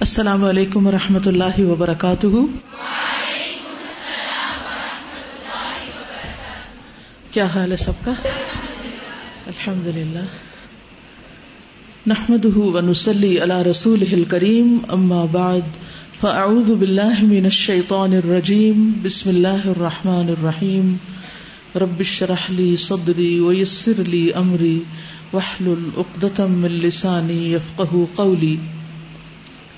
السلام علیکم و رحمۃ اللہ وبرکاتہ۔ کیا حال ہے سب کا؟ الحمد للہ نحمد ونسلی علی رسول کریم اما بعد، فاعوذ باللہ من الشیطان الرجیم، بسم اللہ الرحمن الرحیم۔ رب اشرح لی صدری ویسر لی امری، واحلل عقدة من لسانی يفقهوا قولی۔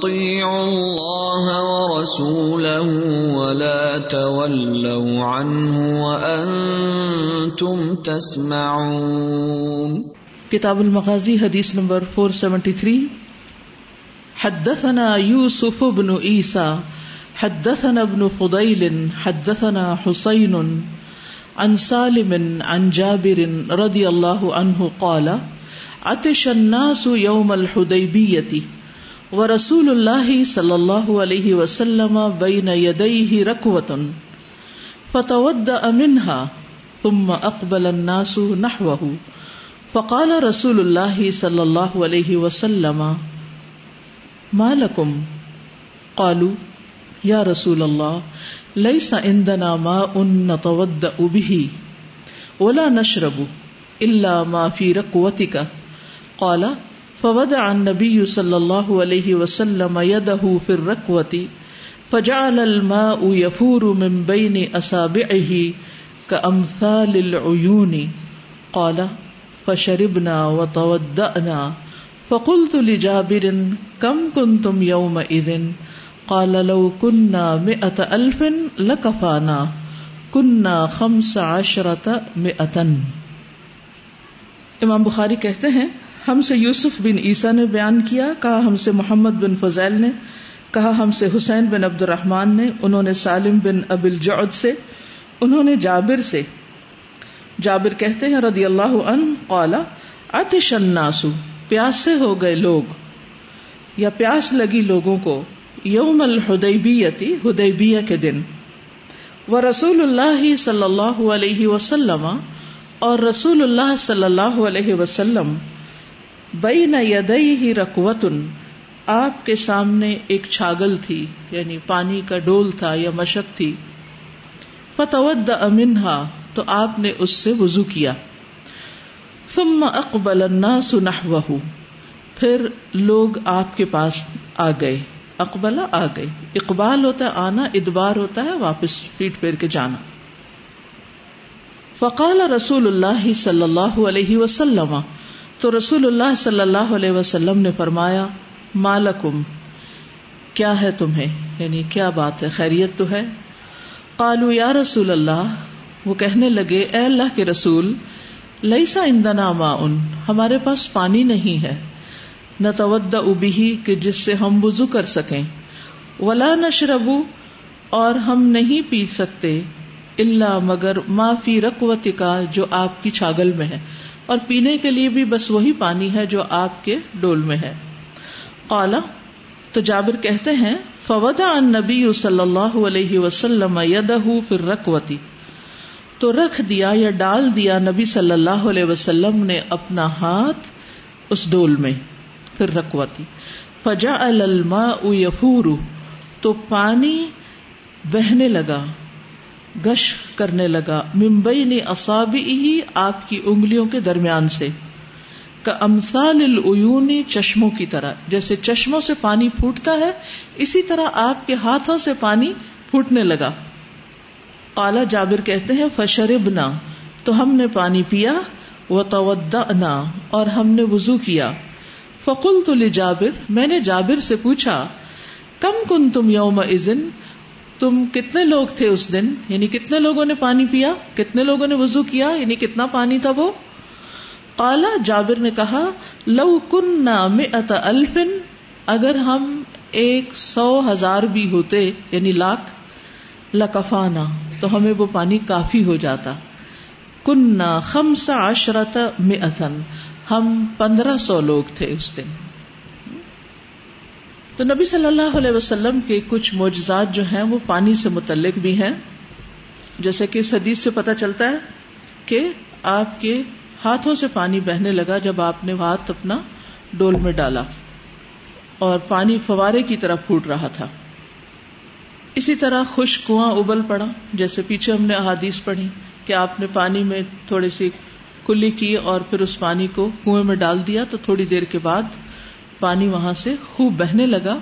آمنوا أطيعوا الله ورسوله ولا تولوا عنه وأنتم تسمعون. کتاب المغازی حدیث نمبر 473 حدثنا يوسف بن عيسى حدثنا ابن فضيل حدثنا حسين عن سالم، عن جابر رضي الله عنه قال، عطش الناس يوم الحديبية ورسول الله صلى الله عليه وسلم بين يديه ركوة فتودأ منها ثم أقبل الناس نحوه فقال رسول الله صلى الله عليه وسلم، ما لكم قالوا یا رسول اللہ ليس عندنا ماء نتودأ به ولا نشرب الا ما في ركوتك قال فودع النبي صلى الله عليه وسلم يده في الركوة، فجعل الماء يفور من بين أصابعه كأمثال العيون. قال، فشربنا وتودأنا، فقلت لجابر، كم كنتم يومئذ؟ قال، لو كنا مئة ألف لكفانا، كنا خمس عشرة مئة. امام بخاری کہتے ہیں ہم سے یوسف بن عیسیٰ نے بیان کیا، کہا ہم سے محمد بن فضیل نے، کہا ہم سے حسین بن عبد الرحمان نے، انہوں نے سالم بن اب الجعد سے، انہوں نے جابر سے۔ جابر کہتے ہیں رضی اللہ عنہ قال عطش الناس، پیاسے ہو گئے لوگ، یا پیاس لگی لوگوں کو، یوم الحدیبیتی حدیبیہ کے دن۔ و رسول اللہ صلی اللہ علیہ وسلم، اور رسول اللہ صلی اللہ علیہ وسلم بین یدیہ رکوتن آپ کے سامنے ایک چھاگل تھی یعنی پانی کا ڈول تھا یا مشک تھی۔ فتود امنہا تو آپ نے اس سے وضو کیا۔ ثم اقبل الناس نحوہ پھر لوگ آپ کے پاس آ گئے۔ اقبلا آ گئے۔ اقبال ہوتا ہے، آنا، ادبار ہوتا ہے، واپس پیٹ پھیر کے جانا۔ فقال رسول اللہ صلی اللہ علیہ وسلم۔ تو رسول اللہ صلی اللہ علیہ وسلم نے فرمایا، مالکم، کیا ہے تمہیں؟ یعنی کیا بات ہے؟ خیریت تو ہے؟ قالو، یا رسول اللہ، وہ کہنے لگے، اے اللہ کے رسول لئیسا اندنا ماؤن ہمارے پاس پانی نہیں ہے۔ نہ تود ابھی کہ جس سے ہم وضو کر سکیں۔ ولا نشربو اور ہم نہیں پی سکتے اللہ مگر ما فی رقوت کا جو آپ کی چھاگل میں ہے۔ اور پینے کے لیے بھی بس وہی پانی ہے جو آپ کے ڈول میں ہے۔ قالا تو جابر کہتے ہیں فودا نبی صلی اللہ علیہ وسلم یدہ تو رکھ دیا یا ڈال دیا نبی صلی اللہ علیہ وسلم نے اپنا ہاتھ اس ڈول میں پھر رکوتی فجا الما یفور تو پانی بہنے لگا۔ گش کرنے لگا۔ ممبئی نے اصابی ہی آپ کی انگلیوں کے درمیان سے۔ کا امثال العیونی چشموں کی طرح۔ جیسے چشموں سے پانی پھوٹتا ہے، اسی طرح آپ کے ہاتھوں سے پانی پھوٹنے لگا۔ کالا جابر کہتے ہیں، فشربنا۔ تو ہم نے پانی پیا وہ تودا اور ہم نے وضو کیا۔ فقل تو جابر میں نے جابر سے پوچھا، کم کن تم یوم ازن تم کتنے لوگ تھے اس دن؟ یعنی کتنے لوگوں نے پانی پیا؟ کتنے لوگوں نے وضو کیا؟ یعنی کتنا پانی تھا وہ؟ کالا جابر نے کہا، لو کن الفن، اگر ہم ایک سو ہزار بھی ہوتے یعنی لاکھ، لکفانا، تو ہمیں وہ پانی کافی ہو جاتا۔ کنہ خمس عشرت مئتن ہم پندرہ سو لوگ تھے اس دن۔ تو نبی صلی اللہ علیہ وسلم کے کچھ معجزات جو ہیں وہ پانی سے متعلق بھی ہیں۔ جیسے کہ اس حدیث سے پتہ چلتا ہے کہ آپ کے ہاتھوں سے پانی بہنے لگا جب آپ نے ہاتھ اپنا ڈول میں ڈالا اور پانی فوارے کی طرح پھوٹ رہا تھا۔ اسی طرح خوش کنواں ابل پڑا، جیسے پیچھے ہم نے احادیث پڑھی کہ آپ نے پانی میں تھوڑی سی کلی کی اور پھر اس پانی کو کنویں میں ڈال دیا تو تھوڑی دیر کے بعد پانی وہاں سے خوب بہنے لگا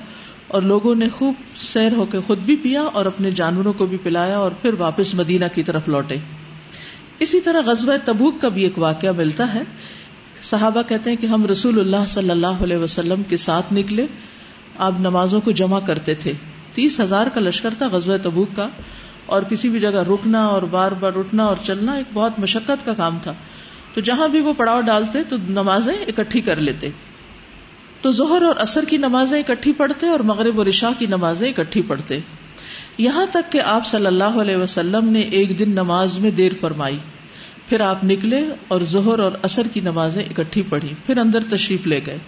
اور لوگوں نے خوب سیر ہو کے خود بھی پیا اور اپنے جانوروں کو بھی پلایا اور پھر واپس مدینہ کی طرف لوٹے۔ اسی طرح غزوہ تبوک کا بھی ایک واقعہ ملتا ہے۔ صحابہ کہتے ہیں کہ ہم رسول اللہ صلی اللہ علیہ وسلم کے ساتھ نکلے۔ آپ نمازوں کو جمع کرتے تھے۔ تیس ہزار کا لشکر تھا غزوہ تبوک کا اور کسی بھی جگہ رکنا اور بار بار اٹھنا اور چلنا ایک بہت مشقت کا کام تھا۔ تو جہاں بھی وہ پڑاؤ ڈالتے تو نمازیں اکٹھی کر لیتے۔ تو ظہر اور اثر کی نمازیں اکٹھی پڑھتے اور مغرب اور عشاء کی نمازیں اکٹھی پڑھتے۔ یہاں تک کہ آپ صلی اللہ علیہ وسلم نے ایک دن نماز میں دیر فرمائی۔ پھر آپ نکلے اور ظہر اور اثر کی نمازیں اکٹھی پڑھی۔ پھر اندر تشریف لے گئے۔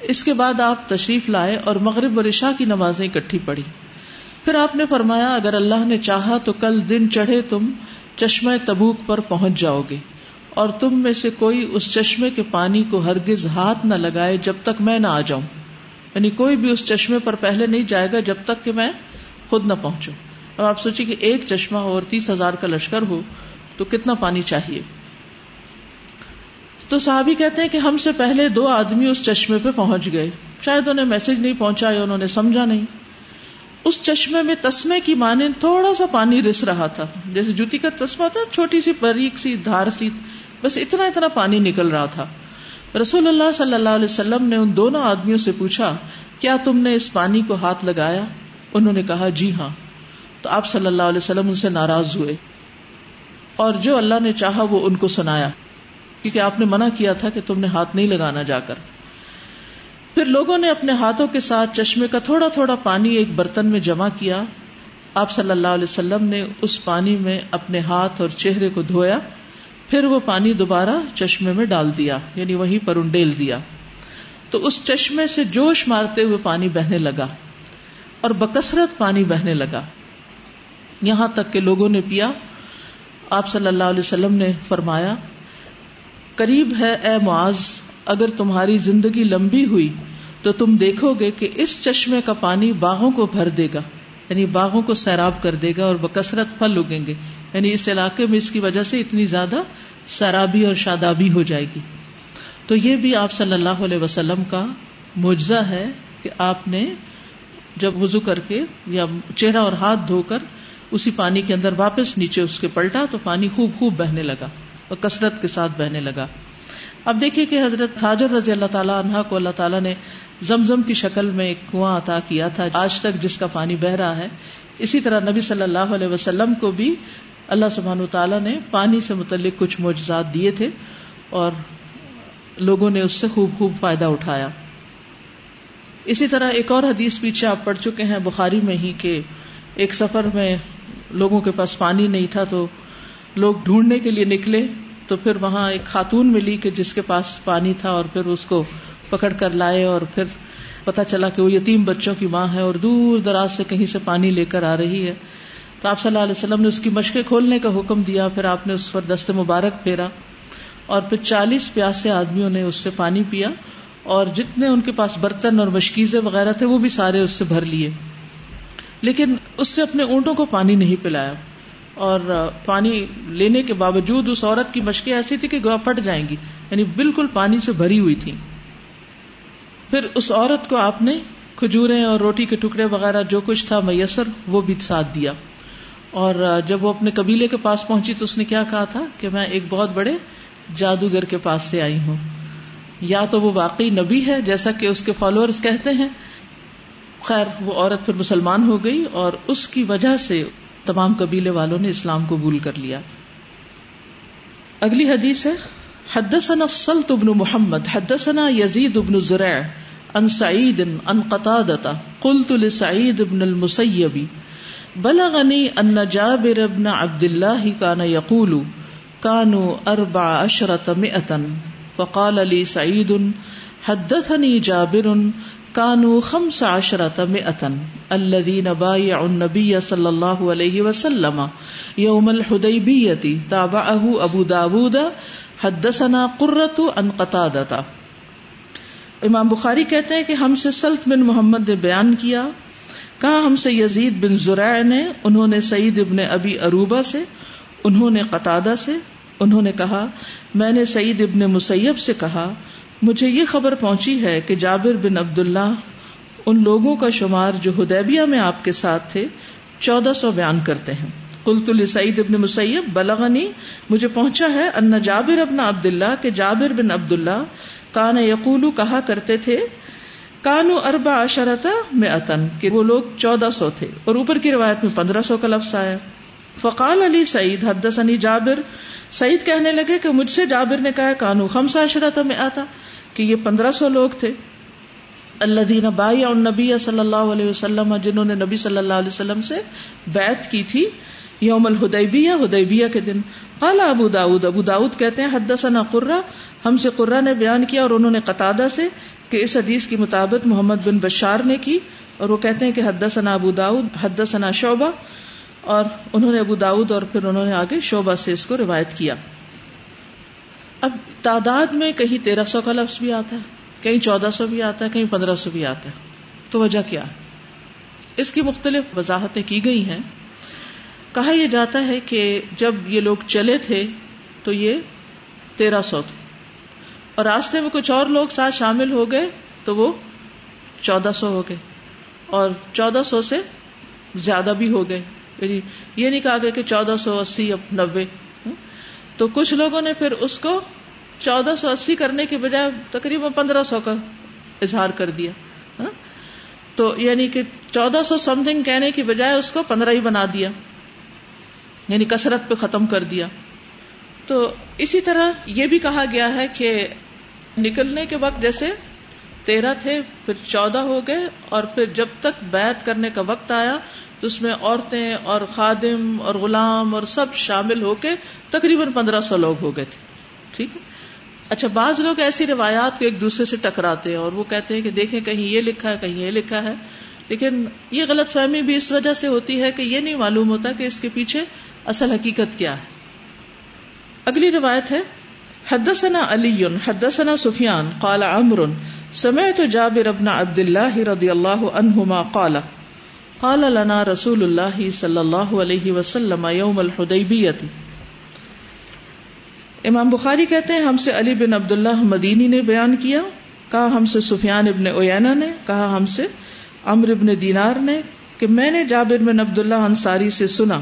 اس کے بعد آپ تشریف لائے اور مغرب اور عشاء کی نمازیں اکٹھی پڑھی۔ پھر آپ نے فرمایا، اگر اللہ نے چاہا تو کل دن چڑھے تم چشمہ تبوک پر پہنچ جاؤ گے۔ اور تم میں سے کوئی اس چشمے کے پانی کو ہرگز ہاتھ نہ لگائے جب تک میں نہ آ جاؤں۔ یعنی کوئی بھی اس چشمے پر پہلے نہیں جائے گا جب تک کہ میں خود نہ پہنچوں۔ اب آپ سوچیے کہ ایک چشمہ ہو اور تیس ہزار کا لشکر ہو تو کتنا پانی چاہیے؟ تو صحابی کہتے ہیں کہ ہم سے پہلے دو آدمی اس چشمے پہ پہنچ گئے۔ شاید انہیں میسج نہیں پہنچا یا انہوں نے سمجھا نہیں۔ اس چشمے میں تسمے کی مانند تھوڑا سا پانی رس رہا تھا۔ جیسے جوتی کا تسمہ تھا چھوٹی سی، باریک سی، دھار سی۔ بس اتنا اتنا پانی نکل رہا تھا۔ رسول اللہ صلی اللہ علیہ وسلم نے ان دونوں آدمیوں سے پوچھا، کیا تم نے اس پانی کو ہاتھ لگایا؟ انہوں نے کہا جی ہاں۔ تو آپ صلی اللہ علیہ وسلم ان سے ناراض ہوئے۔ اور جو اللہ نے چاہا وہ ان کو سنایا، کیونکہ آپ نے منع کیا تھا کہ تم نے ہاتھ نہیں لگانا جا کر۔ پھر لوگوں نے اپنے ہاتھوں کے ساتھ چشمے کا تھوڑا تھوڑا پانی ایک برتن میں جمع کیا۔ آپ صلی اللہ علیہ وسلم نے اس پانی میں اپنے ہاتھ اور چہرے کو دھویا۔ پھر وہ پانی دوبارہ چشمے میں ڈال دیا یعنی وہیں پر انڈیل دیا۔ تو اس چشمے سے جوش مارتے ہوئے پانی بہنے لگا اور بکثرت پانی بہنے لگا۔ یہاں تک کہ لوگوں نے پیا، آپ صلی اللہ علیہ وسلم نے فرمایا، قریب ہے اے معاذ، اگر تمہاری زندگی لمبی ہوئی تو تم دیکھو گے کہ اس چشمے کا پانی باغوں کو بھر دے گا یعنی باغوں کو سیراب کر دے گا اور بکثرت پھل اگیں گے۔ یعنی اس علاقے میں اس کی وجہ سے اتنی زیادہ سرابی اور شادابی ہو جائے گی۔ تو یہ بھی آپ صلی اللہ علیہ وسلم کا معجزہ ہے کہ آپ نے جب وضو کر کے یا چہرہ اور ہاتھ دھو کر اسی پانی کے اندر واپس نیچے اس کے پلٹا تو پانی خوب خوب بہنے لگا اور کثرت کے ساتھ بہنے لگا۔ اب دیکھیے کہ حضرت حاجر رضی اللہ تعالیٰ عنہ کو اللہ تعالیٰ نے زمزم کی شکل میں ایک کنواں عطا کیا تھا، آج تک جس کا پانی بہ رہا ہے۔ اسی طرح نبی صلی اللہ علیہ وسلم کو بھی اللہ سبحان تعالیٰ نے پانی سے متعلق کچھ معجزات دیے تھے اور لوگوں نے اس سے خوب خوب فائدہ اٹھایا۔ اسی طرح ایک اور حدیث پیچھے آپ پڑھ چکے ہیں، بخاری میں ہی کہ ایک سفر میں لوگوں کے پاس پانی نہیں تھا تو لوگ ڈھونڈنے کے لیے نکلے تو پھر وہاں ایک خاتون ملی کہ جس کے پاس پانی تھا اور پھر اس کو پکڑ کر لائے اور پھر پتا چلا کہ وہ یتیم بچوں کی ماں ہے اور دور دراز سے کہیں سے پانی لے کر آ رہی ہے۔ تو آپ صلی اللہ علیہ وسلم نے اس کی مشقیں کھولنے کا حکم دیا، پھر آپ نے اس پر دست مبارک پھیرا اور پھر چالیس پیاسے آدمیوں نے اس سے پانی پیا اور جتنے ان کے پاس برتن اور مشکیزیں وغیرہ تھے وہ بھی سارے اس سے بھر لیے۔ لیکن اس سے اپنے اونٹوں کو پانی نہیں پلایا اور پانی لینے کے باوجود اس عورت کی مشقیں ایسی تھی کہ گوا پھٹ جائیں گی یعنی بالکل پانی سے بھری ہوئی تھی پھر اس عورت کو آپ نے کھجورے اور روٹی کے ٹکڑے وغیرہ جو کچھ تھا میسر وہ بھی ساتھ دیا۔ اور جب وہ اپنے قبیلے کے پاس پہنچی تو اس نے کیا کہا تھا کہ میں ایک بہت بڑے جادوگر کے پاس سے آئی ہوں۔ یا تو وہ واقعی نبی ہے جیسا کہ اس کے فالوئر کہتے ہیں۔ خیر، وہ عورت پھر مسلمان ہو گئی اور اس کی وجہ سے تمام قبیلے والوں نے اسلام قبول کر لیا۔ اگلی حدیث ہے، حدثنا السلط بن محمد، حدثنا یزید بن زرع ان سعید ان قطادتا قلت لسعید بن المسیب بلغنی ان جابر بن عبد الله كان يقول كانوا اربع عشرة مئة فقال لي سعید حدثني جابر كانوا خمس عشرة مئة الذين بايعوا النبي صلى الله عليه وسلم يوم الحديبية تابعه ابو داود، حدثنا قرة ان قطادتا امام بخاری کہتے ہیں کہ ہم سے سلط بن محمد نے بیان کیا کہا ہم سے یزید بن زرع نے، انہوں نے سعید ابن ابی اروبا سے، انہوں نے قطادہ سے، انہوں نے کہا، میں نے سعید ابن مسیب سے کہا، مجھے یہ خبر پہنچی ہے کہ جابر بن عبداللہ ان لوگوں کا شمار جو ہدیبیہ میں آپ کے ساتھ تھے، چودہ سو بیان کرتے ہیں۔ قلت سعید ابن مسیب، بلغنی، مجھے پہنچا ہے ان جابر ابن عبداللہ کہ جابر بن عبداللہ کان یقولو کہا کرتے تھے کانو اربا اشرتا میں اتن کہ وہ لوگ چودہ سو تھے، اور اوپر کی روایت میں پندرہ سو کا لفظ آیا۔ فقال علی سعید، حدثنی جابر۔ سعید کہنے لگے کہ مجھ سے جابر نے کہا، کانو خمسا اشرتا میں آتا کہ یہ پندرہ سو لوگ تھے۔ اللہ دین بائی اور نبی صلی اللہ علیہ وسلم، جنہوں نے نبی صلی اللہ علیہ وسلم سے بیعت کی تھی، یوم الحدیبیہ ہدیبیہ کے دن۔ قال ابو داود ابو داود کہتے ہیں، حدثنا قرہ، ہم سے قرہ نے بیان کیا اور انہوں نے قطادہ سے کہ اس حدیث کی مطابق محمد بن بشار نے کی اور وہ کہتے ہیں کہ حدثنا ابو داود، حدثنا شعبہ، اور انہوں نے ابو داود اور پھر انہوں نے آگے شعبہ سے اس کو روایت کیا۔ اب تعداد میں کہیں تیرہ سو کا لفظ بھی آتا ہے، کہیں چودہ سو بھی آتا ہے، کہیں پندرہ سو بھی آتا ہے۔ تو وجہ کیا؟ اس کی مختلف وضاحتیں کی گئی ہیں۔ کہا یہ جاتا ہے کہ جب یہ لوگ چلے تھے تو یہ تیرہ سو تھے۔ اور راستے میں کچھ اور لوگ ساتھ شامل ہو گئے تو وہ چودہ سو ہو گئے اور چودہ سو سے زیادہ بھی ہو گئے۔ یعنی یہ نہیں کہا گیا کہ چودہ سو اسی نبے تو کچھ لوگوں نے پھر اس کو چودہ سو اسی کرنے کے بجائے تقریباً پندرہ سو کا اظہار کر دیا۔ ہاں۔ تو یعنی کہ چودہ سو سم تھنگ کہنے کی بجائے اس کو پندرہ ہی بنا دیا۔ یعنی کثرت پہ ختم کر دیا۔ تو اسی طرح یہ بھی کہا گیا ہے کہ نکلنے کے وقت جیسے تیرہ تھے، پھر چودہ ہو گئے اور پھر جب تک بیعت کرنے کا وقت آیا تو اس میں عورتیں اور خادم اور غلام اور سب شامل ہو کے تقریباً پندرہ سو لوگ ہو گئے تھے۔ ٹھیک ہے؟ اچھا بعض لوگ ایسی روایات کو ایک دوسرے سے ٹکراتے ہیں اور وہ کہتے ہیں کہ دیکھیں کہیں یہ لکھا ہے، کہیں یہ لکھا ہے۔ لیکن یہ غلط فہمی بھی اس وجہ سے ہوتی ہے کہ یہ نہیں معلوم ہوتا کہ اس کے پیچھے اصل حقیقت کیا ہے۔ اگلی روایت ہے حدثنا علی، حدثنا سفیان، قال عمر سمعت جابر ابن عبد الله رضی اللہ عنہما قال قال لنا رسول اللہ صلی اللہ علیہ وسلم یوم الحدیبیت امام بخاری کہتے ہیں، ہم سے علی بن عبداللہ مدینی نے بیان کیا، کہا ہم سے سفیان ابن اوینا نے، کہا ہم سے امر ابن دینار نے، کہ میں نے جابر بن عبداللہ انصاری سے سنا۔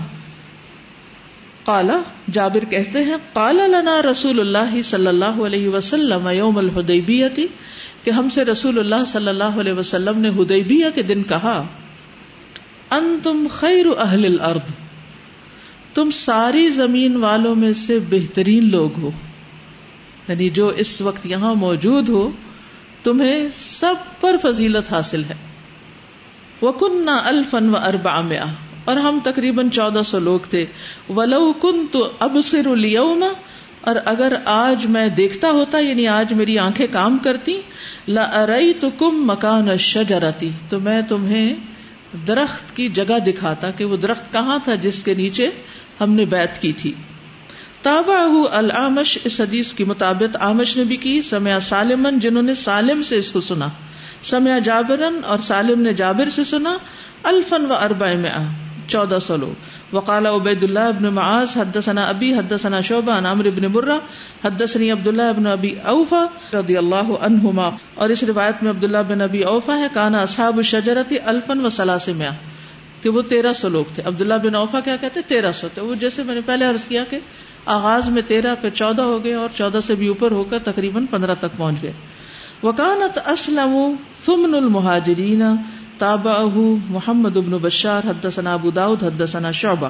کالا جابر کہتے ہیں کالا لنا رسول اللہ صلی اللہ علیہ وسلم یوم الحدیبیتی کہ ہم سے رسول اللہ صلی اللہ علیہ وسلم نے ہدیبیہ کے دن کہا ان تم خیر اہل الارض، تم ساری زمین والوں میں سے بہترین لوگ ہو۔ یعنی جو اس وقت یہاں موجود ہو، تمہیں سب پر فضیلت حاصل ہے۔ وکن الفن و اربا میں اور ہم تقریباً چودہ سو لوگ تھے۔ ولو کن تو اب سر اور اگر آج میں دیکھتا ہوتا یعنی آج میری آنکھیں کام کرتی لئی تو کم مکان شجرتی تو میں تمہیں درخت کی جگہ دکھاتا کہ وہ درخت کہاں تھا جس کے نیچے ہم نے بیت کی تھی۔ تابا العامش اس حدیث کے مطابق آمش نے بھی کی سمیا سالمن، جنہوں نے سالم سے اس کو سنا۔ سمیا جابرن اور سالم نے جابر سے سنا الفن و اربا میں آ چودہ سو لوگ۔ وقال عبید اللہ ابن معاذ، حدثنا ابی، حدثنا شعبہ، عن عمرو ابن برہ حدثني عبد الله ابن ابي اوفا رضی اللہ عنہما۔ اور اس روایت میں عبداللہ بن ابی اوفا ہے، کانا اصحاب الشجرۃ الفا و ثلاثمائہ کہ وہ تیرہ سو لوگ تھے۔ عبداللہ بن اوفا کیا کہتے تیرہ سو تھے۔ وہ جیسے میں نے پہلے عرض کیا کہ آغاز میں تیرہ پھر چودہ ہو گئے اور چودہ سے بھی اوپر ہو کر تقریباً پندرہ تک پہنچ گئے۔ وکانت اسلم ثمن المہاجرین تابعہ محمد ابن بشار، حدثنا ابو داود، حدثنا شعبہ۔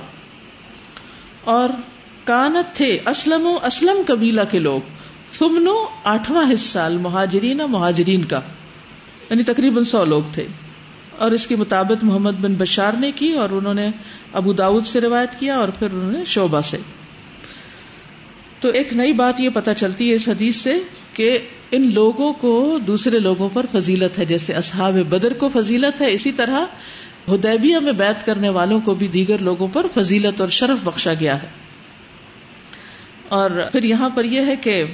اور کانت تھے اسلم و اسلم قبیلہ کے لوگ۔ فمنو آٹھواں حصہ، المہاجرین، مہاجرین کا۔ یعنی تقریباً سو لوگ تھے۔ اور اس کے مطابق محمد بن بشار نے کی اور انہوں نے ابو داود سے روایت کیا اور پھر انہوں نے شعبہ سے۔ تو ایک نئی بات یہ پتا چلتی ہے اس حدیث سے کہ ان لوگوں کو دوسرے لوگوں پر فضیلت ہے، جیسے اصحاب بدر کو فضیلت ہے، اسی طرح ہدیبیہ میں بیت کرنے والوں کو بھی دیگر لوگوں پر فضیلت اور شرف بخشا گیا ہے۔ اور پھر یہاں پر یہ ہے کہ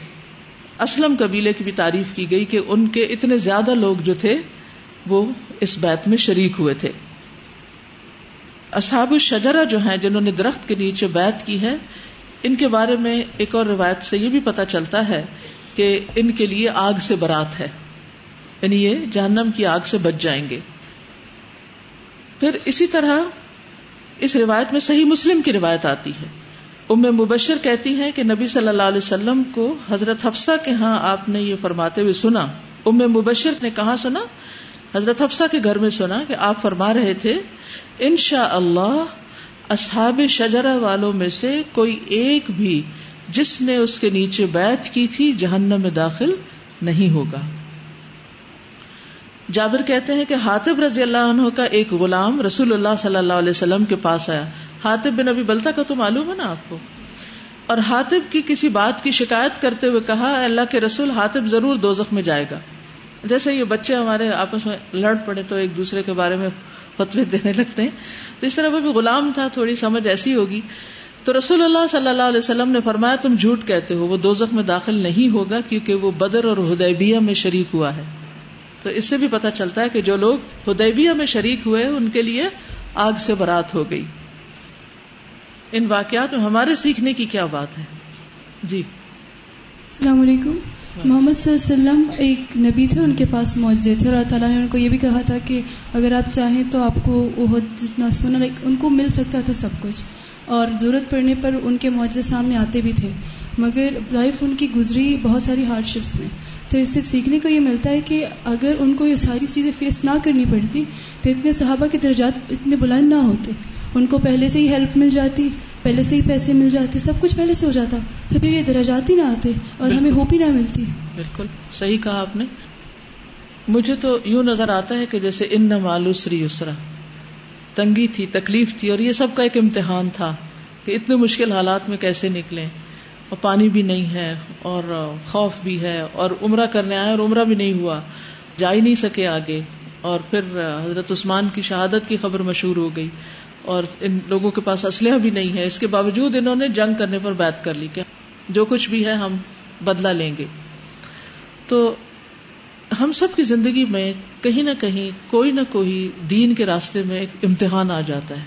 اسلم قبیلے کی بھی تعریف کی گئی کہ ان کے اتنے زیادہ لوگ جو تھے، وہ اس بیت میں شریک ہوئے تھے۔ اصحاب الشجرہ جو ہیں، جنہوں نے درخت کے نیچے بیت کی ہے ان کے بارے میں ایک اور روایت سے یہ بھی پتا چلتا ہے کہ ان کے لیے آگ سے برات ہے۔ یعنی یہ جہنم کی آگ سے بچ جائیں گے۔ پھر اسی طرح اس روایت میں صحیح مسلم کی روایت آتی ہے۔ ام مبشر کہتی ہیں کہ نبی صلی اللہ علیہ وسلم کو حضرت حفصہ کے ہاں آپ نے یہ فرماتے ہوئے سنا۔ ام مبشر نے کہاں سنا؟ حضرت حفصہ کے گھر میں سنا کہ آپ فرما رہے تھے ان شاء اللہ اصحاب شجرا والوں میں سے کوئی ایک بھی جس نے اس کے نیچے بیت کی تھی، جہنم میں داخل نہیں ہوگا۔ جابر کہتے ہیں کہ حاطب رضی اللہ عنہ کا ایک غلام رسول اللہ صلی اللہ علیہ وسلم کے پاس آیا۔ حاطب بن ابی بلتا کا تو معلوم ہے نا آپ کو؟ اور حاطب کی کسی بات کی شکایت کرتے ہوئے کہا اللہ کے رسول حاطب ضرور دوزخ میں جائے گا۔ جیسے یہ بچے ہمارے آپس میں لڑ پڑے تو ایک دوسرے کے بارے میں فتوے دینے لگتے ہیں۔ تو اس طرح وہ بھی غلام تھا، تھوڑی سمجھ ایسی ہوگی۔ تو رسول اللہ صلی اللہ علیہ وسلم نے فرمایا، تم جھوٹ کہتے ہو، وہ دوزخ میں داخل نہیں ہوگا کیونکہ وہ بدر اور ہدیبیہ میں شریک ہوا ہے۔ تو اس سے بھی پتا چلتا ہے کہ جو لوگ ہدیبیہ میں شریک ہوئے، ان کے لیے آگ سے برات ہو گئی۔ ان واقعات میں ہمارے سیکھنے کی کیا بات ہے؟ جی۔ السلام علیکم۔ ہاں۔ محمد صلی اللہ علیہ وسلم ایک نبی تھے، ان کے پاس معجزے تھے اور اللہ تعالیٰ نے ان کو یہ بھی کہا تھا کہ اگر آپ چاہیں تو آپ کو وہ جتنا سنا ان کو مل سکتا تھا سب کچھ۔ اور ضرورت پڑنے پر ان کے معجزے سامنے آتے بھی تھے۔ مگر لائف ان کی گزری بہت ساری ہارڈ شپس میں۔ تو اس سے سیکھنے کو یہ ملتا ہے کہ اگر ان کو یہ ساری چیزیں فیس نہ کرنی پڑتی، تو اتنے صحابہ کے درجات اتنے بلند نہ ہوتے۔ ان کو پہلے سے ہی ہیلپ مل جاتی۔ پہلے سے ہی پیسے مل جاتے سب کچھ پہلے سے ہو جاتا تو پھر یہ درجات ہی نہ آتے اور ہمیں ہوپ ہی نہ ملتی۔ بالکل صحیح کہا آپ نے۔ مجھے تو یوں نظر آتا ہے کہ جیسے ان مالوسری اسرا تنگی تھی تکلیف تھی اور یہ سب کا ایک امتحان تھا کہ اتنے مشکل حالات میں کیسے نکلیں۔ اور پانی بھی نہیں ہے اور خوف بھی ہے اور عمرہ کرنے آئے اور عمرہ بھی نہیں ہوا۔ جا ہی نہیں سکے آگے۔ اور پھر حضرت عثمان کی شہادت کی خبر مشہور ہو گئی۔ اور ان لوگوں کے پاس اسلحہ بھی نہیں ہے۔ اس کے باوجود انہوں نے جنگ کرنے پر بات کر لی کیا جو کچھ بھی ہے ہم بدلا لیں گے۔ تو ہم سب کی زندگی میں کہیں نہ کہیں کوئی نہ کوئی دین کے راستے میں ایک امتحان آ جاتا ہے۔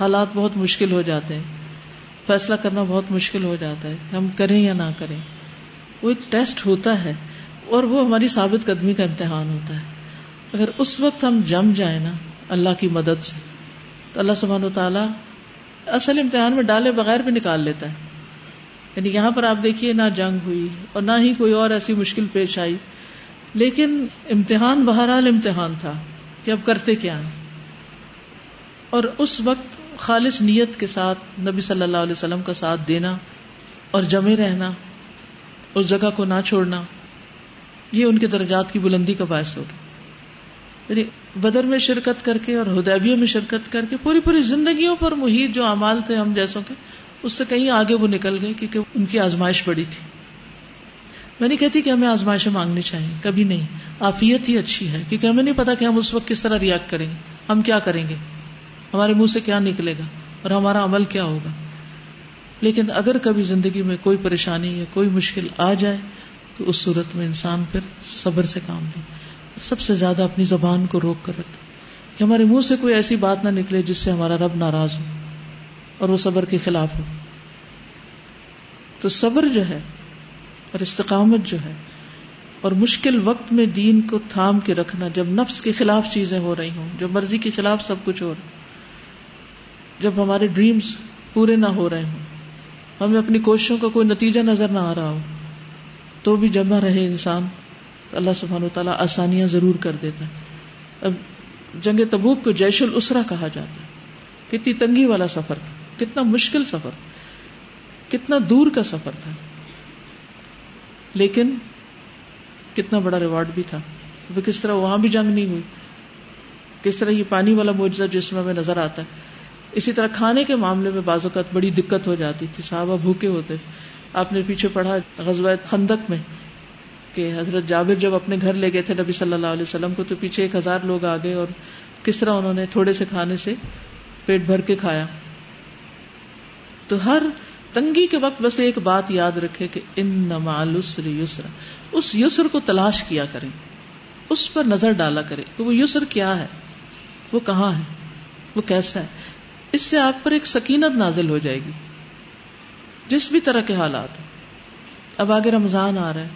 حالات بہت مشکل ہو جاتے ہیں۔ فیصلہ کرنا بہت مشکل ہو جاتا ہے۔ ہم کریں یا نہ کریں۔ وہ ایک ٹیسٹ ہوتا ہے اور وہ ہماری ثابت قدمی کا امتحان ہوتا ہے۔ اگر اس وقت ہم جم جائیں نا اللہ کی مدد سے۔ تو اللہ سبحانہ و تعالیٰ اصل امتحان میں ڈالے بغیر بھی نکال لیتا ہے۔ یعنی یہاں پر آپ دیکھیے نہ جنگ ہوئی اور نہ ہی کوئی اور ایسی مشکل پیش آئی۔ لیکن امتحان بہرحال امتحان تھا کہ اب کرتے کیا ہیں۔ اور اس وقت خالص نیت کے ساتھ نبی صلی اللہ علیہ وسلم کا ساتھ دینا اور جمے رہنا، اس جگہ کو نہ چھوڑنا، یہ ان کے درجات کی بلندی کا باعث ہوگا یعنی بدر میں شرکت کر کے اور ہدیبیوں میں شرکت کر کے پوری پوری زندگیوں پر محیط جو امال تھے ہم جیسوں کے، اس سے کہیں آگے وہ نکل گئے کیونکہ ان کی آزمائش بڑی تھی۔ میں نہیں کہتی کہ ہمیں آزمائشیں مانگنی چاہیے، کبھی نہیں۔ آفیت ہی اچھی ہے، کیونکہ ہمیں نہیں پتا کہ ہم اس وقت کس طرح ریئیکٹ کریں گے۔ ہم کیا کریں گے؟ ہمارے منہ سے کیا نکلے گا؟ اور ہمارا عمل کیا ہوگا؟ لیکن اگر کبھی زندگی میں کوئی پریشانی یا کوئی مشکل آ جائے، تو اس صورت میں انسان پھر صبر سے کام لے۔ سب سے زیادہ اپنی زبان کو روک کر رکھے۔ کہ ہمارے منہ سے کوئی ایسی بات نہ نکلے جس سے ہمارا رب ناراض ہو اور وہ صبر کے خلاف ہو۔ تو صبر جو ہے اور استقامت جو ہے اور مشکل وقت میں دین کو تھام کے رکھنا، جب نفس کے خلاف چیزیں ہو رہی ہوں جو مرضی کے خلاف سب کچھ ہو رہا جب ہمارے ڈریمز پورے نہ ہو رہے ہوں، ہمیں اپنی کوششوں کا کوئی نتیجہ نظر نہ آ رہا ہو، تو بھی جمع رہے انسان۔ اللہ سبحانہ و تعالیٰ آسانیاں ضرور کر دیتا ہے۔ اب جنگ تبوک کو جیش الاسرا کہا جاتا ہے۔ کتنی تنگی والا سفر تھا، کتنا مشکل سفر کتنا دور کا سفر تھا۔ لیکن کتنا بڑا ریوارڈ بھی تھا۔ کس طرح وہاں بھی جنگ نہیں ہوئی۔ کس طرح یہ پانی والا معجزہ جس میں ہمیں نظر آتا ہے۔ اسی طرح کھانے کے معاملے میں بعض اوقات بڑی دقت ہو جاتی تھی۔ صحابہ بھوکے ہوتے آپ نے پیچھے پڑھا غزوہ خندق میں۔ کہ حضرت جابر جب اپنے گھر لے گئے تھے نبی صلی اللہ علیہ وسلم کو، تو پیچھے ایک ہزار لوگ آ گئے اور کس طرح انہوں نے تھوڑے سے کھانے سے پیٹ بھر کے کھایا۔ تو ہر تنگی کے وقت بس ایک بات یاد رکھے کہ ان نمال یسر اس یسر کو تلاش کیا کریں، اس پر نظر ڈالا کرے کہ وہ یسر کیا ہے، وہ کہاں ہے، وہ کیسا ہے۔ اس سے آپ پر ایک سکینت نازل ہو جائے گی، جس بھی طرح کے حالات۔ اب آگے رمضان آ رہا ہے۔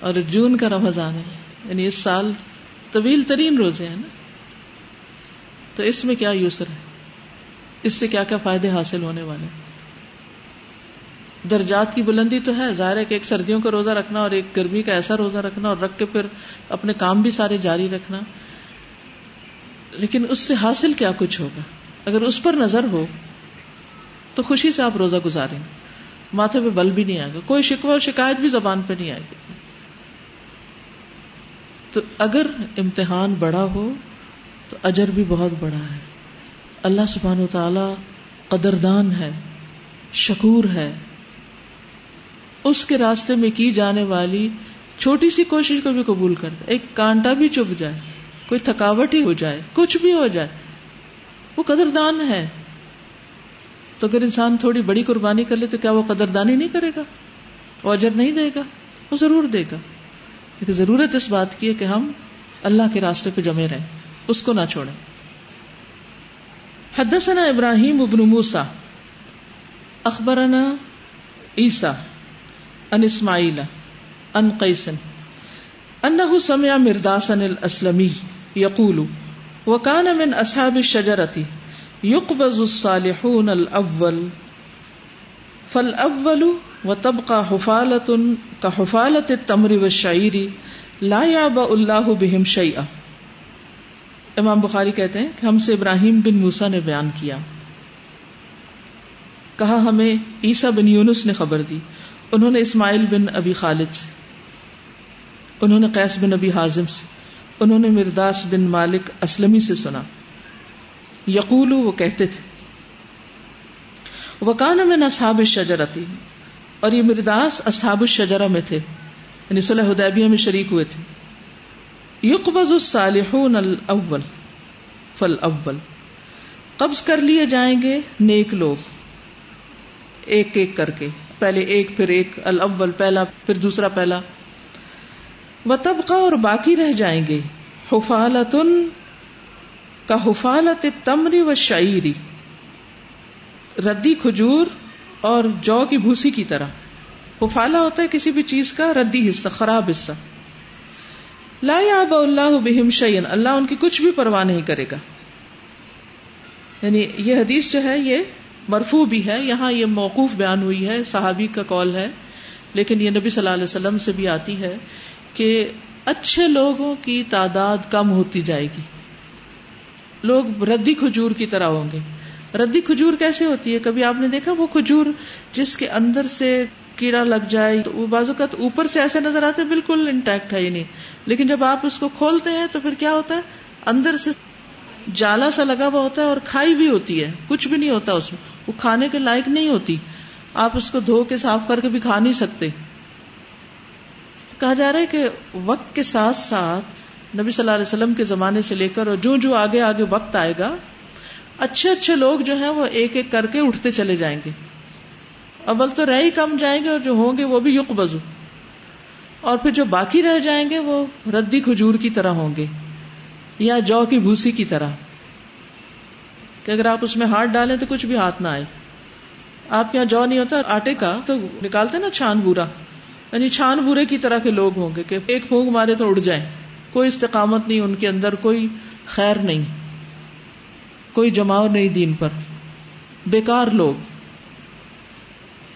اور جون کا رمضان ہے یعنی اس سال طویل ترین روزے ہیں نا۔ تو اس میں کیا یوسر ہے؟ اس سے کیا کیا فائدے حاصل ہونے والے درجات کی بلندی تو ہے، ظاہر ہے کہ ایک سردیوں کا روزہ رکھنا اور ایک گرمی کا ایسا روزہ رکھنا اور رکھ کے پھر اپنے کام بھی سارے جاری رکھنا۔ لیکن اس سے حاصل کیا کچھ ہوگا؟ اگر اس پر نظر ہو، تو خوشی سے آپ روزہ گزاریں۔ ماتھے پہ بل بھی نہیں آئے گا۔ کوئی شکوہ اور شکایت بھی زبان پہ نہیں آئے گی۔ تو اگر امتحان بڑا ہو، تو اجر بھی بہت بڑا ہے۔ اللہ سبحان و تعالی قدردان ہے، شکور ہے۔ اس کے راستے میں کی جانے والی چھوٹی سی کوشش کو بھی قبول کر ایک کانٹا بھی چپ جائے، کوئی تھکاوٹ ہی ہو جائے، کچھ بھی ہو جائے، وہ قدردان ہے۔ تو اگر انسان تھوڑی بڑی قربانی کر لے تو کیا وہ قدردانی نہیں کرے گا؟ وہ اجر نہیں دے گا؟ وہ ضرور دے گا۔ لیکن ضرورت اس بات کی ہے کہ ہم اللہ کے راستے پہ جمے رہیں، اس کو نہ چھوڑیں۔ حدثنا ابراہیم ابن موسا اخبرنا عیسا ان اسماعیل ان قیسن انه سمع مرداسن الاسلمی یقول، وکان من اصحاب الشجرتی یقبض الصالحون الاول فالاول وتبقى حفالة كحفالة التمر والشعير لا يعبأ الله بهم شيئا. امام بخاری کہتے ہیں کہ ہم سے ابراہیم بن موسا نے بیان کیا. کہا ہمیں عیسا بن یونس نے خبر دی. انہوں نے اسماعیل بن ابی خالد سے. انہوں نے قیس بن ابی حازم سے. انہوں نے مرداس بن مالک اسلمی سے سنا. یقول وہ کہتے تھے وکان میں اصحاب الشجرتی، اور یہ مرداس اصحاب الشجرہ میں تھے یعنی صلح حدیبیہ میں شریک ہوئے تھے۔ یقبض الصالحون الاول، فالاول۔ قبض کر لیے جائیں گے نیک لوگ، ایک ایک کر کے۔ پہلے ایک، پھر ایک، الاول، پہلا، پھر دوسرا، پہلا۔ و طبقہ اور باقی رہ جائیں گے حفالتن کا حفالت تمری و شعری ردی کھجور اور جو کی بھوسی کی طرح۔ حفالہ ہوتا ہے کسی بھی چیز کا ردی حصہ، خراب حصہ۔ لا یاب اللہ بہم شعین اللہ ان کی کچھ بھی پرواہ نہیں کرے گا۔ یعنی یہ حدیث جو ہے، یہ مرفو بھی ہے، یہاں یہ موقوف بیان ہوئی ہے، صحابی کا کال ہے۔ لیکن یہ نبی صلی اللہ علیہ وسلم سے بھی آتی ہے کہ اچھے لوگوں کی تعداد کم ہوتی جائے گی۔ لوگ ردی کھجور کی طرح ہوں گے۔ ردی کھجور کیسے ہوتی ہے؟ کبھی آپ نے دیکھا وہ کھجور جس کے اندر سے کیڑا لگ جائے، تو وہ بازو کا اوپر سے ایسے نظر آتے بالکل انٹیکٹ ہے ہی نہیں۔ لیکن جب آپ اس کو کھولتے ہیں تو پھر کیا ہوتا ہے؟ اندر سے جالا سا لگا ہوا ہوتا ہے اور کھائی بھی ہوتی ہے۔ کچھ بھی نہیں ہوتا اس میں۔ وہ کھانے کے لائق نہیں ہوتی۔ آپ اس کو دھو کے صاف کر کے بھی کھا نہیں سکتے۔ کہا جا رہا ہے کہ وقت کے ساتھ ساتھ نبی صلی اللہ علیہ وسلم کے زمانے سے لے کر اور جو جو آگے آگے وقت آئے گا، اچھے اچھے لوگ جو ہیں وہ ایک ایک کر کے اٹھتے چلے جائیں گے۔ اول تو رہ ہی کم جائیں گے اور جو ہوں گے وہ بھی یق بزو اور پھر جو باقی رہ جائیں گے وہ ردی کھجور کی طرح ہوں گے یا جو کی بھوسی کی طرح۔ کہ اگر آپ اس میں ہاتھ ڈالیں تو کچھ بھی ہاتھ نہ آئے۔ آپ کے یہاں جو نہیں ہوتا آٹے کا تو نکالتے نا چھان بورا۔ یعنی چھان بورے کی طرح کے لوگ ہوں گے کہ ایک پھونک مارے تو اڑ جائیں۔ کوئی استقامت نہیں، ان کے اندر کوئی خیر نہیں، کوئی جماؤ نہیں دین پر۔ بیکار لوگ۔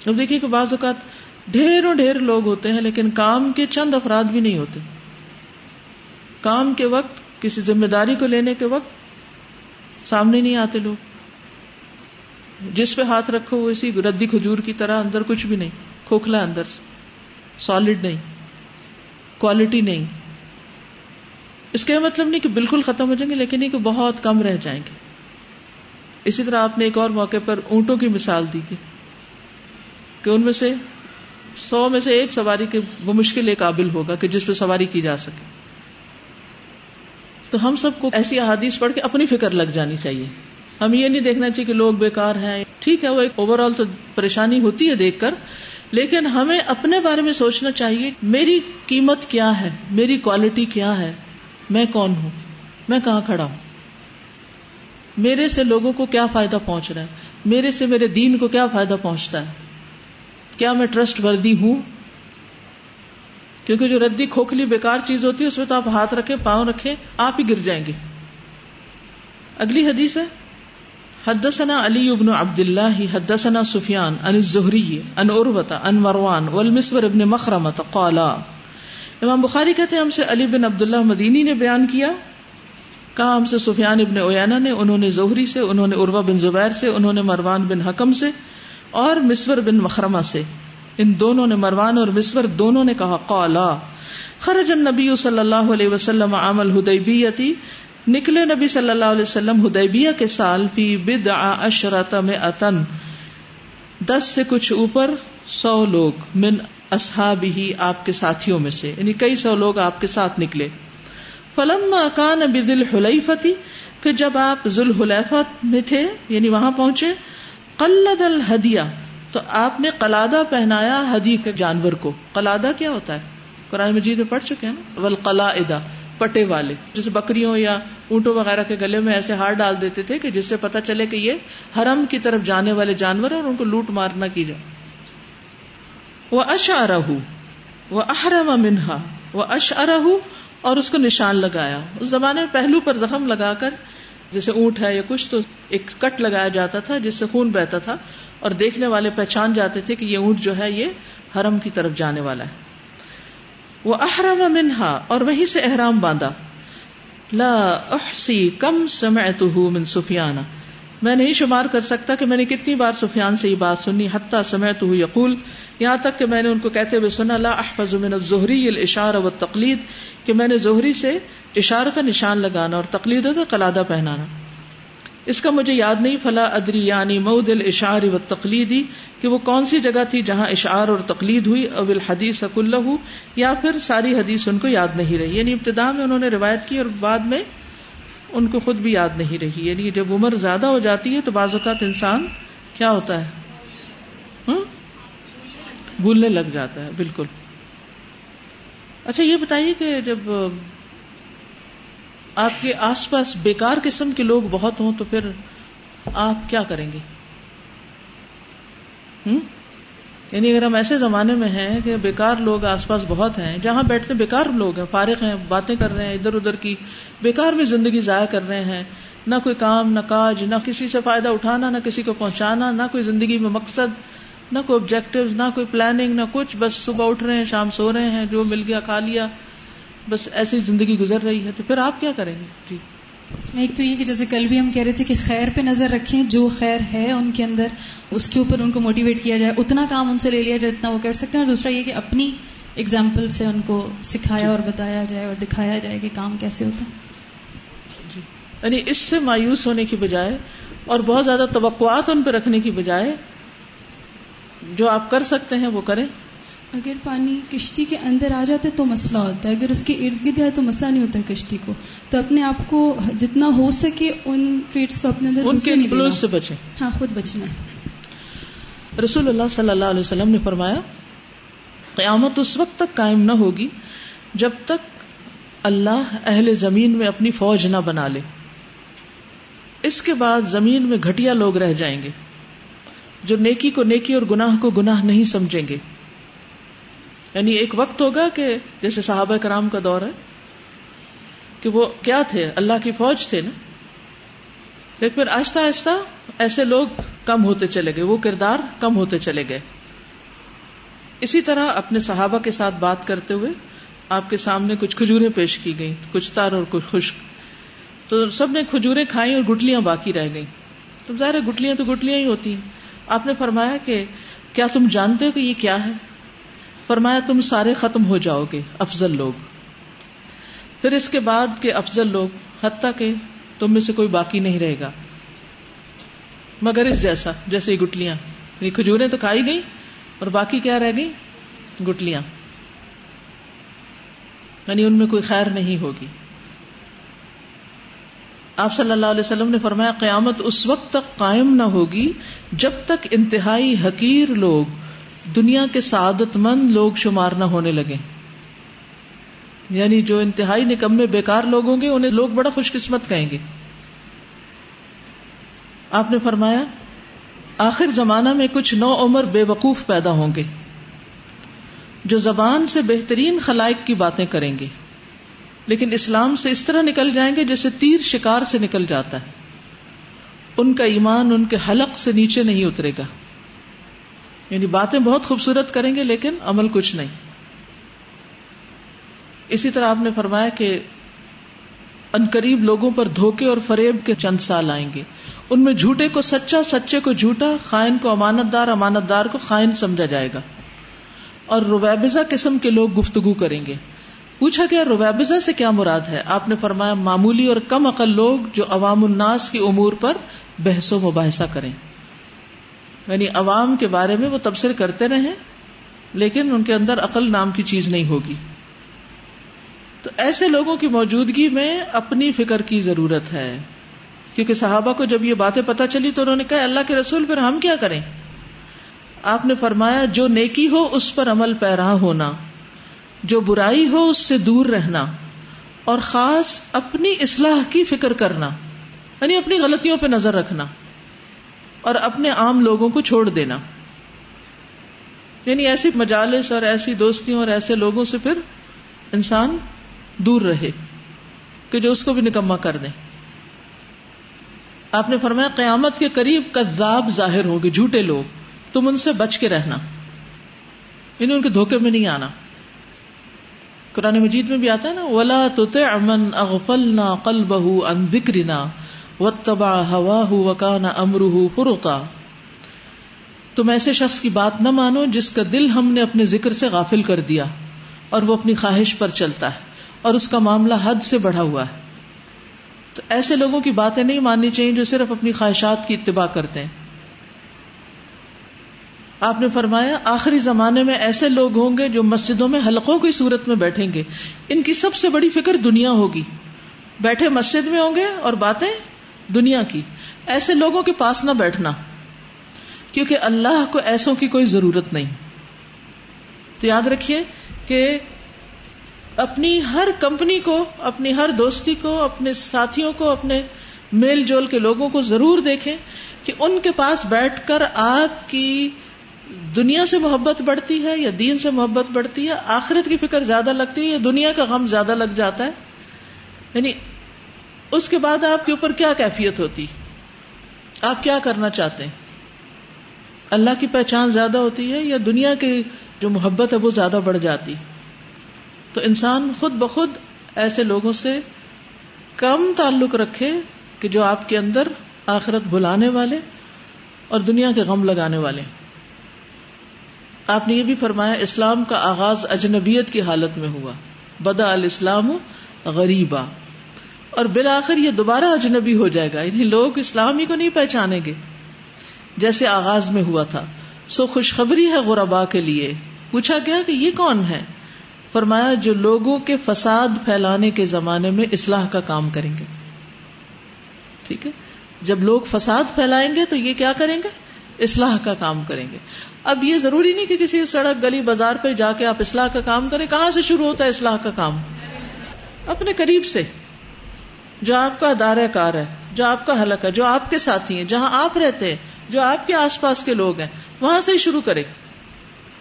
اب دیکھیے کہ بعض اوقات ڈھیروں ڈھیر لوگ ہوتے ہیں، لیکن کام کے چند افراد بھی نہیں ہوتے۔ کام کے وقت، کسی ذمہ داری کو لینے کے وقت سامنے نہیں آتے لوگ۔ جس پہ ہاتھ رکھو، وہ اسی ردی کھجور کی طرح اندر کچھ بھی نہیں، کھوکھلا اندر سے سالڈ نہیں کوالٹی نہیں۔ اس کا مطلب نہیں کہ بالکل ختم ہو جائیں گے، لیکن نہیں کہ بہت کم رہ جائیں گے۔ اسی طرح آپ نے ایک اور موقع پر اونٹوں کی مثال دی گی کہ ان میں سے سو میں سے ایک سواری کے بمشکل ایک قابل ہوگا کہ جس پہ سواری کی جا سکے۔ تو ہم سب کو ایسی احادیث پڑھ کے اپنی فکر لگ جانی چاہیے۔ ہم یہ نہیں دیکھنا چاہیے کہ لوگ بیکار ہیں۔ ٹھیک ہے، وہ ایک اوور آل تو پریشانی ہوتی ہے دیکھ کر، لیکن ہمیں اپنے بارے میں سوچنا چاہیے، میری قیمت کیا ہے؟ میری کوالٹی کیا ہے؟ میں کون ہوں؟ میں کہاں کھڑا ہوں؟ میرے سے لوگوں کو کیا فائدہ پہنچ رہا ہے؟ میرے سے میرے دین کو کیا فائدہ پہنچتا ہے؟ کیا میں ٹرسٹ وردی ہوں؟ کیونکہ جو ردی کھوکھلی بیکار چیز ہوتی ہے، اس میں تو آپ ہاتھ رکھے پاؤں رکھے آپ ہی گر جائیں گے۔ اگلی حدیث ہے، حدثنا علی ابن عبد اللہ حدثنا سفیان ان الزہری ان عروتا ان مروان، والمسور ابن مخرمت قالا امام بخاری کہتے ہیں ہم سے علی بن عبداللہ مدینی نے بیان کیا، کہا ہم سے سفیان ابن اویانا نے، انہوں نے زہری سے، انہوں نے عروا بن زبیر سے، انہوں نے مروان بن حکم سے اور مسور بن مخرمہ سے۔ ان دونوں نے، مروان اور مسور دونوں نے کہا، قالا، خرج النبی صلی اللہ علیہ وسلم عام الحدیبیتی نکلے نبی صلی اللہ علیہ وسلم ہدیبیہ کے سال فی بدع اشرت میں اتن دس سے کچھ اوپر سو لوگ، من اصحاب ہی آپ کے ساتھیوں میں سے یعنی کئی سو لوگ آپ کے ساتھ نکلے۔ فلم کان بدل حلیفتی پھر جب آپ ذوال حلیفت میں تھے یعنی وہاں پہنچے، قلد الحدیہ تو آپ نے قلادہ پہنایا ہدی کے جانور کو۔ قلادہ کیا ہوتا ہے؟ قرآن مجید میں پڑھ چکے ہیں نا؟ ولقلا پٹے والے۔ جیسے بکریوں یا اونٹوں وغیرہ کے گلے میں ایسے ہار ڈال دیتے تھے کہ جس سے پتا چلے کہ یہ حرم کی طرف جانے والے جانور ہیں اور ان کو لوٹ مار نہ کی جائے۔ وہ اش ارہ وہ احرم منہا وہ اش ارہ اور اس کو نشان لگایا۔ اس زمانے میں پہلو پر زخم لگا کر، جیسے اونٹ ہے یا کچھ، تو ایک کٹ لگایا جاتا تھا جس سے خون بہتا تھا، اور دیکھنے والے پہچان جاتے تھے کہ یہ اونٹ جو ہے، یہ حرم کی طرف جانے والا ہے۔ وہ احرم منہا اور وہیں سے احرام باندھا۔ لا احسی کم سمعته من سفیانہ میں نہیں شمار کر سکتا کہ میں نے کتنی بار سفیان سے یہ بات سنی، حتیٰ سمعته یقول، یہاں تک کہ میں نے ان کو کہتے ہوئے سنا، لا احفظ من الزہری الاشارہ والتقلید، کہ میں نے زہری سے اشارہ کا نشان لگانا اور تقلید کا قلادہ پہنانا۔ اس کا مجھے یاد نہیں، فلا ادری یعنی مود الاشار و تقلیدی کہ وہ کون سی جگہ تھی جہاں اشعار اور تقلید ہوئی اب الحدیث اللہ یا پھر ساری حدیث ان کو یاد نہیں رہی۔ یعنی ابتدا میں انہوں نے روایت کی اور بعد میں ان کو خود بھی یاد نہیں رہی۔ یعنی جب عمر زیادہ ہو جاتی ہے تو بعض اوقات انسان کیا ہوتا ہے؟ بھولنے لگ جاتا ہے، بالکل۔ اچھا یہ بتائیے کہ جب آپ کے آس پاس بیکار قسم کے لوگ بہت ہوں تو پھر آپ کیا کریں گے؟ یعنی اگر ہم ایسے زمانے میں ہیں کہ بیکار لوگ آس پاس بہت ہیں، جہاں بیٹھتے بیکار لوگ ہیں، فارغ ہیں، باتیں کر رہے ہیں، ادھر ادھر کی بیکار میں زندگی ضائع کر رہے ہیں، نہ کوئی کام، نہ کاج، نہ کسی سے فائدہ اٹھانا، نہ کسی کو پہنچانا، نہ کوئی زندگی میں مقصد، نہ کوئی آبجیکٹو نہ کوئی پلاننگ نہ کچھ، بس صبح اٹھ رہے ہیں، شام سو رہے ہیں، جو مل گیا کھا لیا، بس ایسی زندگی گزر رہی ہے۔ تو پھر آپ کیا کریں گے؟ جی۔ اس میں ایک تو یہ کہ جیسے کل بھی ہم کہہ رہے تھے کہ خیر پہ نظر رکھیں، جو خیر ہے ان کے اندر اس کے اوپر ان کو موٹیویٹ کیا جائے اتنا کام ان سے لے لیا جائے اتنا وہ کر سکتے ہیں۔ اور دوسرا یہ کہ اپنی اگزامپل سے ان کو سکھایا جی۔ اور بتایا جائے اور دکھایا جائے کہ کام کیسے ہوتا ہے۔ جی۔ یعنی اس سے مایوس ہونے کی بجائے اور بہت زیادہ توقعات ان پہ رکھنے کی بجائے جو آپ کر سکتے ہیں وہ کریں۔ اگر پانی کشتی کے اندر آ جاتا ہے تو مسئلہ ہوتا ہے اگر اس کے ارد گرد ہے تو مسئلہ نہیں ہوتا ہے کشتی کو۔ تو اپنے آپ کو جتنا ہو سکے ان ٹریٹس کو اپنے اندر ان کے انفلوئنس سے بچے ہاں خود بچنا ہے۔ رسول اللہ صلی اللہ علیہ وسلم نے فرمایا، قیامت اس وقت تک قائم نہ ہوگی جب تک اللہ اہل زمین میں اپنی فوج نہ بنا لے۔ اس کے بعد زمین میں گھٹیا لوگ رہ جائیں گے، جو نیکی کو نیکی اور گناہ کو گناہ نہیں سمجھیں گے۔ یعنی ایک وقت ہوگا کہ جیسے صحابہ کرام کا دور ہے، کہ وہ کیا تھے؟ اللہ کی فوج تھے نا۔ لیکن پھر آہستہ آہستہ ایسے لوگ کم ہوتے چلے گئے، وہ کردار کم ہوتے چلے گئے۔ اسی طرح اپنے صحابہ کے ساتھ بات کرتے ہوئے آپ کے سامنے کچھ کھجوریں پیش کی گئی کچھ تار اور کچھ خشک۔ تو سب نے کھجورے کھائی اور گٹلیاں باقی رہ گئی تو ظاہر گٹلیاں تو گٹلیاں ہی ہوتی ہیں۔ آپ نے فرمایا کہ کیا تم جانتے ہو کہ یہ کیا ہے؟ فرمایا تم سارے ختم ہو جاؤ گے، افضل لوگ۔ پھر اس کے بعد کے افضل لوگ، حتیٰ کہ تم میں سے کوئی باقی نہیں رہے گا۔ مگر اس جیسا، جیسے یہ گٹلیاں یہ کھجوریں تو کھائی گئی اور باقی کیا رہ گئی گٹلیاں یعنی ان میں کوئی خیر نہیں ہوگی۔ آپ صلی اللہ علیہ وسلم نے فرمایا، قیامت اس وقت تک قائم نہ ہوگی جب تک انتہائی حقیر لوگ، دنیا کے سعادت مند لوگ شمار نہ ہونے لگے یعنی جو انتہائی نکمے بیکار لوگ ہوں گے، انہیں لوگ بڑا خوش قسمت کہیں گے۔ آپ نے فرمایا، آخر زمانہ میں کچھ نو عمر بے وقوف پیدا ہوں گے جو زبان سے بہترین خلائق کی باتیں کریں گے، لیکن اسلام سے اس طرح نکل جائیں گے جیسے تیر شکار سے نکل جاتا ہے۔ ان کا ایمان ان کے حلق سے نیچے نہیں اترے گا۔ یعنی باتیں بہت خوبصورت کریں گے لیکن عمل کچھ نہیں۔ اسی طرح آپ نے فرمایا کہ ان قریب لوگوں پر دھوکے اور فریب کے چند سال آئیں گے۔ ان میں جھوٹے کو سچا، سچے کو جھوٹا، خائن کو امانت دار امانت دار کو خائن سمجھا جائے گا۔ اور رویبزا قسم کے لوگ گفتگو کریں گے۔ پوچھا گیا رویبزا سے کیا مراد ہے؟ آپ نے فرمایا، معمولی اور کم عقل لوگ جو عوام الناس کی امور پر بحث و مباحثہ کریں۔ یعنی عوام کے بارے میں وہ تبصرے کرتے رہیں، لیکن ان کے اندر عقل نام کی چیز نہیں ہوگی۔ تو ایسے لوگوں کی موجودگی میں اپنی فکر کی ضرورت ہے۔ کیونکہ صحابہ کو جب یہ باتیں پتہ چلی تو انہوں نے کہا، اللہ کے رسول، پھر ہم کیا کریں؟ آپ نے فرمایا، جو نیکی ہو اس پر عمل پیرا ہونا، جو برائی ہو اس سے دور رہنا، اور خاص اپنی اصلاح کی فکر کرنا یعنی اپنی غلطیوں پہ نظر رکھنا، اور اپنے عام لوگوں کو چھوڑ دینا۔ یعنی ایسی مجالس اور ایسی دوستیوں اور ایسے لوگوں سے پھر انسان دور رہے کہ جو اس کو بھی نکما کر دیں۔ آپ نے فرمایا قیامت کے قریب کذاب ظاہر ہوگے جھوٹے لوگ، تم ان سے بچ کے رہنا۔ یعنی ان کے دھوکے میں نہیں آنا۔ قرآن مجید میں بھی آتا ہے نا، ولا تو امن اغفلنا قلبہ ان ذکرنا وتبع هواه وكان امره فرطا تم ایسے شخص کی بات نہ مانو جس کا دل ہم نے اپنے ذکر سے غافل کر دیا اور وہ اپنی خواہش پر چلتا ہے۔ اور اس کا معاملہ حد سے بڑھا ہوا ہے۔ تو ایسے لوگوں کی باتیں نہیں ماننی چاہیے جو صرف اپنی خواہشات کی اتباع کرتے ہیں۔ آپ نے فرمایا، آخری زمانے میں ایسے لوگ ہوں گے جو مسجدوں میں حلقوں کی صورت میں بیٹھیں گے۔ ان کی سب سے بڑی فکر دنیا ہوگی۔ بیٹھے مسجد میں ہوں گے اور باتیں دنیا کی۔ ایسے لوگوں کے پاس نہ بیٹھنا۔ کیونکہ اللہ کو ایسوں کی کوئی ضرورت نہیں۔ تو یاد رکھیے کہ اپنی ہر کمپنی کو، اپنی ہر دوستی کو، اپنے ساتھیوں کو، اپنے میل جول کے لوگوں کو ضرور دیکھیں کہ ان کے پاس بیٹھ کر آپ کی دنیا سے محبت بڑھتی ہے یا دین سے محبت بڑھتی ہے، آخرت کی فکر زیادہ لگتی ہے یا دنیا کا غم زیادہ لگ جاتا ہے؟ یعنی اس کے بعد آپ کے اوپر کیا کیفیت ہوتی؟ آپ کیا کرنا چاہتے ہیں؟ اللہ کی پہچان زیادہ ہوتی ہے یا دنیا کی جو محبت ہے وہ زیادہ بڑھ جاتی؟ تو انسان خود بخود ایسے لوگوں سے کم تعلق رکھے کہ جو آپ کے اندر آخرت بلانے والے اور دنیا کے غم لگانے والے آپ نے یہ بھی فرمایا، اسلام کا آغاز اجنبیت کی حالت میں ہوا۔ بدا الاسلام غریبا۔ اور بالآخر یہ دوبارہ اجنبی ہو جائے گا۔ یعنی لوگ اسلام ہی کو نہیں پہچانیں گے۔ جیسے آغاز میں ہوا تھا۔ سو خوشخبری ہے غربا کے لیے۔ پوچھا گیا کہ یہ کون ہے؟ فرمایا جو لوگوں کے فساد پھیلانے کے زمانے میں اصلاح کا کام کریں گے۔ ٹھیک ہے؟ جب لوگ فساد پھیلائیں گے تو یہ کیا کریں گے؟ اصلاح کا کام کریں گے۔ اب یہ ضروری نہیں کہ کسی سڑک گلی بازار پہ جا کے آپ اصلاح کا کام کریں۔ کہاں سے شروع ہوتا ہے اصلاح کا کام؟ اپنے قریب سے۔ جو آپ کا ادارہ کار ہے، جو آپ کا حلق ہے، جو آپ کے ساتھی ہیں، جہاں آپ رہتے ہیں، جو آپ کے آس پاس کے لوگ ہیں، وہاں سے ہی شروع کرے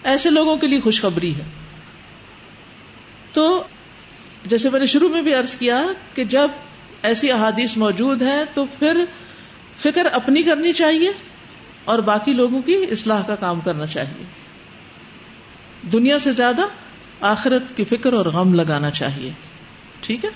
ایسے لوگوں کے لیے خوشخبری ہے۔ تو جیسے میں نے شروع میں بھی ارض کیا کہ جب ایسی احادیث موجود ہیں تو پھر فکر اپنی کرنی چاہیے اور باقی لوگوں کی اصلاح کا کام کرنا چاہیے۔ دنیا سے زیادہ آخرت کی فکر اور غم لگانا چاہیے۔ ٹھیک ہے؟